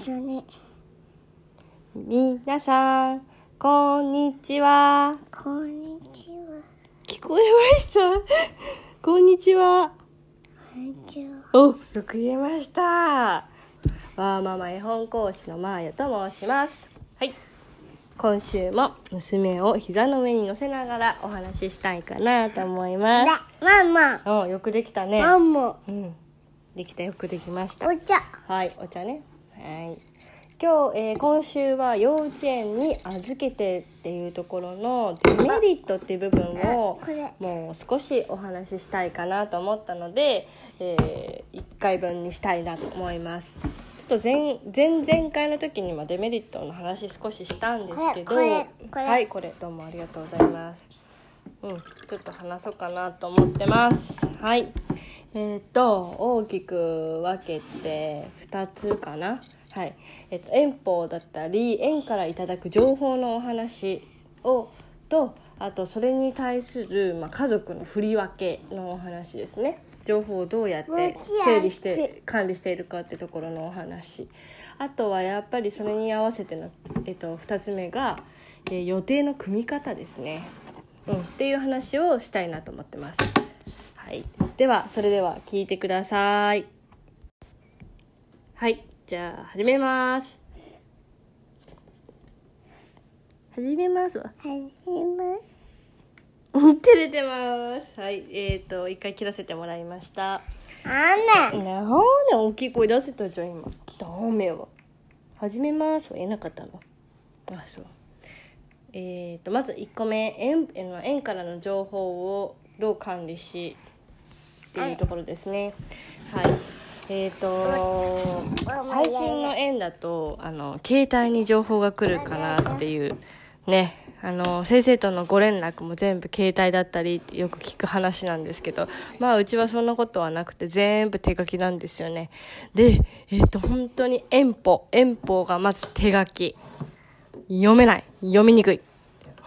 緒に。みなさん、こんにちは。こんにちは。聞こえました？こんにちは。こんにちは。お、よく言えました。わーママ絵本講師のまーやと申します。はい。今週も娘を膝の上に乗せながらお話ししたいかなと思いまだ、ママ。す。お、よくできたね。ママ。うん。できた、よくできました。お茶。はい、お茶ね。はい。今日、えー今週は幼稚園に預けてっていうところのデメリットっていう部分をもう少しお話ししたいかなと思ったので、え1回分にしたいなと思います。ちょっと前前々回の時にもデメリットの話少ししたんですけどはいこれどうもありがとうございます。うん、ちょっと話そうかなと思ってます。はい。えっ、と大きく分けて2つかな。はい。えっ、と遠方だったり園からいただく情報のお話をとあとそれに対するまあ家族の振り分けのお話ですね。情報をどうやって整理して管理しているかってところのお話。あとはやっぱりそれに合わせてのえっ、と2つ目が、えー予定の組み方ですね。うん、っていう話をしたいなと思ってます。はい、ではそれでは聞いてください。はい、じゃあ始めます。始めますわ。はじめ。照れてます。はい、えっ、ー、と一回切らせてもらいました。あめ。なんで大きい声出せたじゃん今。ダメは。始めますは言えなかったの。あ、そう。えー、とまず1個目園えの園からの情報をどう管理しっていうところですね。はいえー、と最新の園だとあの携帯に情報が来るかなっていう。ね。あの先生とのご連絡も全部携帯だったりってよく聞く話なんですけど。まあうちはそんなことはなくて全部手書きなんですよね。でえっ、と本当に園歩園歩がまず手書き。読めない。読みにくい。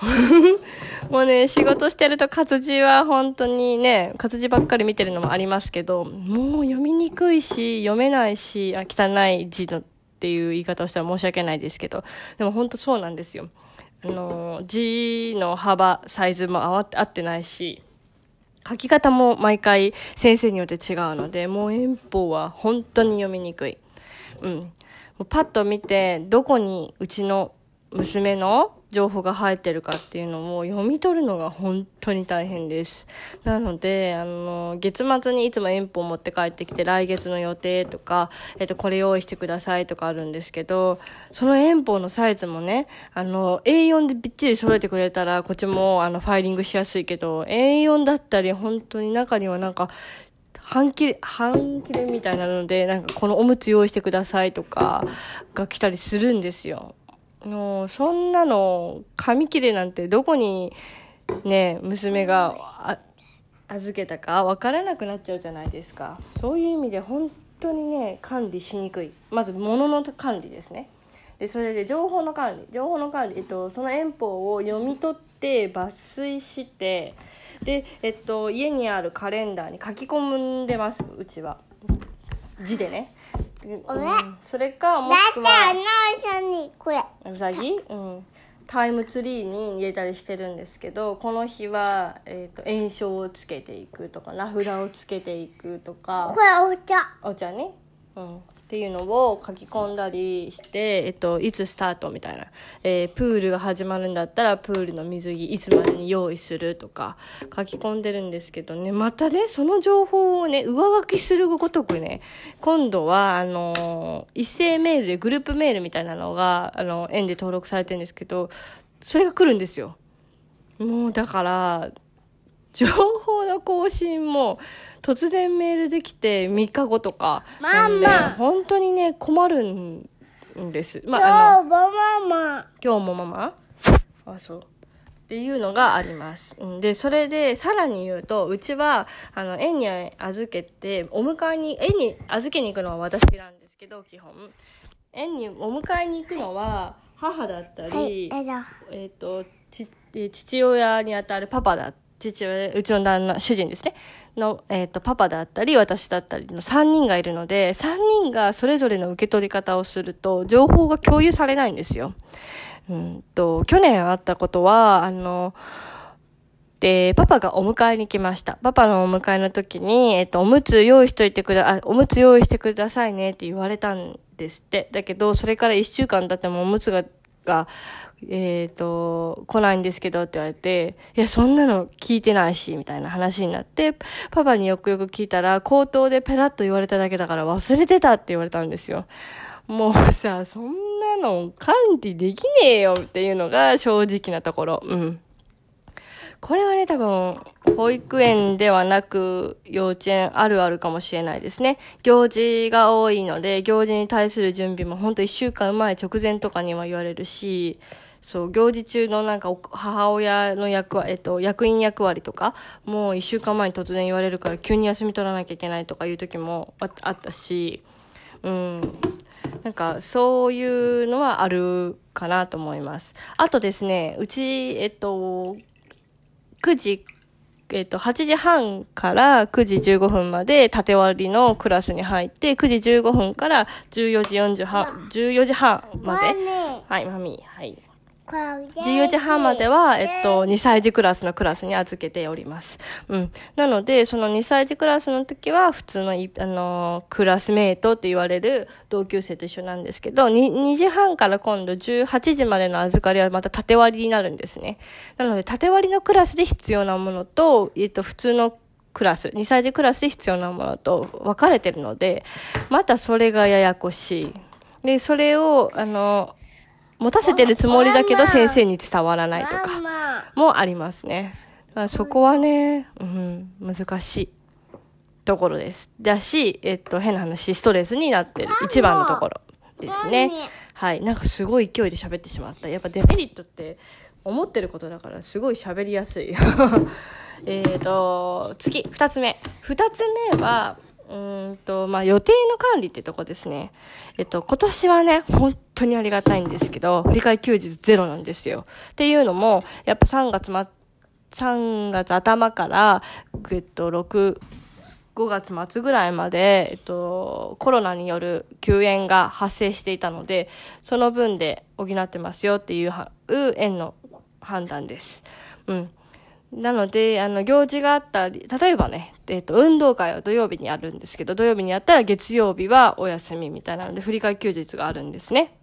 もうね仕事してると活字は本当にね活字ばっかり見てるのもありますけどもう読みにくいし読めないしあ汚い字のっていう言い方をしたら申し訳ないですけどでも本当そうなんですよ。あの字の幅サイズも合わ合ってないし書き方も毎回先生によって違うのでもう遠方は本当に読みにくい。うん。もうパッと見てどこにうちの娘の情報が入ってるかっていうのを読み取るのが本当に大変です。なので、あの、月末にいつも遠方を持って帰ってきて来月の予定とか、えっと、これ用意してくださいとかあるんですけど、その遠方のサイズもね、あの、A4 でびっちり揃えてくれたら、こっちもあの、ファイリングしやすいけど、A4 だったり本当に中にはなんか、半切れ、半切れみたいなので、なんかこのおむつ用意してくださいとかが来たりするんですよ。もう、そんなの、紙切れなんてどこにね、娘が預けたか分からなくなっちゃうじゃないですか。そういう意味で本当にね、管理しにくい。まず、物の管理ですね。で、それで情報の管理。情報の管理、えっと、その遠方を読み取って抜粋して、で、えっと、家にあるカレンダーに書き込んでます、うちは。字でね。うんそれか、もだしくは。うさぎ？うん。タイムツリーに入れたりしてるんですけど、この日は、えっ、と、炎症をつけていくとか、名札をつけていくとかこ、れお茶。お茶ね。うん。っていうのを書き込んだりして、えっと、いつスタートみたいな。えープールが始まるんだったら、プールの水着いつまでに用意するとか、書き込んでるんですけどね、またね、その情報をね、上書きするごとくね、今度は、あの一斉メールでグループメールみたいなのが、あの、園で登録されてるんですけど、それが来るんですよ。もう、だから、情報の更新も突然メールできて3日後とかママ本当にね困るんです、まあ、今日もママ。今日もママ？あそうっていうのがあります。うんで、それで、さらに言うと、うちは、あの、園に預けて、お迎えに、園に預けに行くのは私なんですけど、基本。園にお迎えに行くのは、母だったり、はい。えっ、とちえー父親にあたるパパだっ父親、うちの旦那、主人ですね。の、えっ、と、パパだったり、私だったりの3人がいるので、3人がそれぞれの受け取り方をすると、情報が共有されないんですよ。うんと、去年あったことは、あの、で、パパがお迎えに来ました。パパのお迎えの時に、えっと、おむつ用意しといてくだ、あ、おむつ用意してくださいねって言われたんですって。だけど、それから1週間経ってもおむつが、が、えっ、と、来ないんですけどって言われて、いや、そんなの聞いてないし、みたいな話になって、パパによくよく聞いたら、口頭でペラッと言われただけだから忘れてたって言われたんですよ。もうさ、そんなの管理できねえよっていうのが正直なところ。うん。これはね、多分、保育園ではなく、幼稚園あるあるかもしれないですね。行事が多いので、行事に対する準備もほんと一週間前直前とかには言われるし、そう、行事中のなんか母親の役割、えっと、役員役割とか、もう一週間前に突然言われるから急に休み取らなきゃいけないとかいう時もあったし、うん。なんか、そういうのはあるかなと思います。あとですね、うち、えっと、9時、えっと、8時半から9時15分まで縦割りのクラスに入って、9時15分から14時40半、14時半まで。はい、マミー、はい。14時半までは、えっと、2歳児クラスのクラスに預けております。うん。なので、その2歳児クラスの時は、普通の、あの、クラスメイトって言われる同級生と一緒なんですけど、2, 2時半から今度18時までの預かりはまた縦割りになるんですね。なので、縦割りのクラスで必要なものと、えっと、普通のクラス、2歳児クラスで必要なものと分かれてるので、またそれがややこしい。で、それを、あの、持たせてるつもりだけど先生に伝わらないとかもありますね。そこはね、うん、難しいところです。だし、えっと、変な話、ストレスになってる一番のところですね。はい。なんかすごい勢いで喋ってしまった。やっぱデメリットって思ってることだからすごい喋りやすい。えっと、次、二つ目。二つ目は、うんと、まあ、予定の管理ってとこですね。えっと、今年はね、本当にありがたいんですけど、振り替え休日ゼロなんですよ。っていうのも、やっぱ3月ま、3月頭から、えっと、6、5月末ぐらいまで、えっと、コロナによる休園が発生していたので、その分で補ってますよっていうう園の判断です。うん。なので、あの、行事があったり、例えばね、えっ、と、運動会は土曜日にあるんですけど、土曜日にやったら月曜日はお休みみたいなので、振り替え休日があるんですね。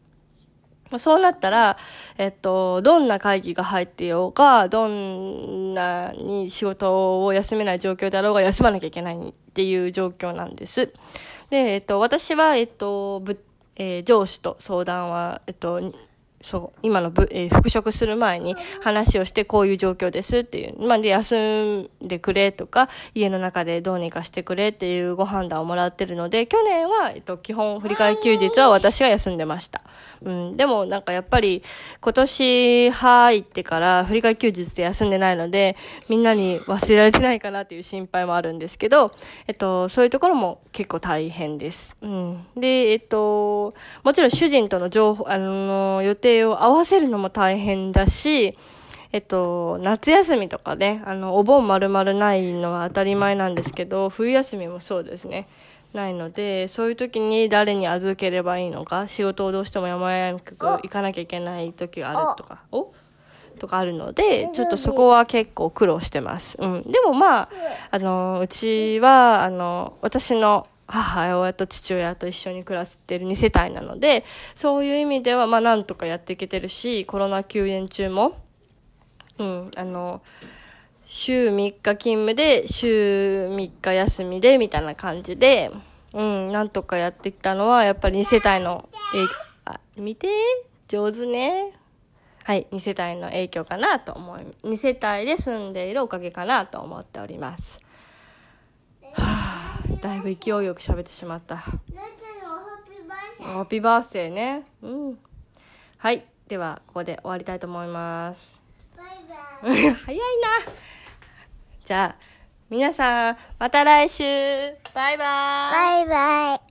まあ、そうなったら、えっと、どんな会議が入ってようが、どんなに仕事を休めない状況であろうが休まなきゃいけないっていう状況なんです。で、えっと、私は、えっと、ぶえー、上司と相談は、えっと、そう、今のぶ、えー、復職する前に話をしてこういう状況ですっていう。まあ、で、休んでくれとか、家の中でどうにかしてくれっていうご判断をもらってるので、去年は、えっと、基本振り替え休日は私が休んでました。うん、でもなんかやっぱり、今年入ってから振り替え休日で休んでないので、みんなに忘れられてないかなっていう心配もあるんですけど、えっと、そういうところも結構大変です。うん。で、えっと、もちろん主人との情報、あの、予定定を合わせるのも大変だし、えっと、夏休みとかね、あの、お盆丸々ないのは当たり前なんですけど、冬休みもそうですね。ないので、そういう時に誰に預ければいいのか、仕事をどうしても山やく行かなきゃいけない時があるとか、お？とかあるので、ちょっとそこは結構苦労してます。うん。でもまあ、あの、うちは、あの、私の母親と父親と一緒に暮らしてる2世帯なので、そういう意味では、まあなんとかやっていけてるし、コロナ休園中も、うん、あの、週3日勤務で、週3日休みで、みたいな感じで、うん、なんとかやってきたのは、やっぱり2世帯の、え、あ、見て、上手ね。はい、2世帯の影響かなと思い、2世帯で住んでいるおかげかなと思っております。だいぶ勢いよく喋ってしまった。ハッピーバースデー。ね。うん。はい。ではここで終わりたいと思います。バイバイ。早いな。じゃあ皆さんまた来週。バイバイ。バイバイ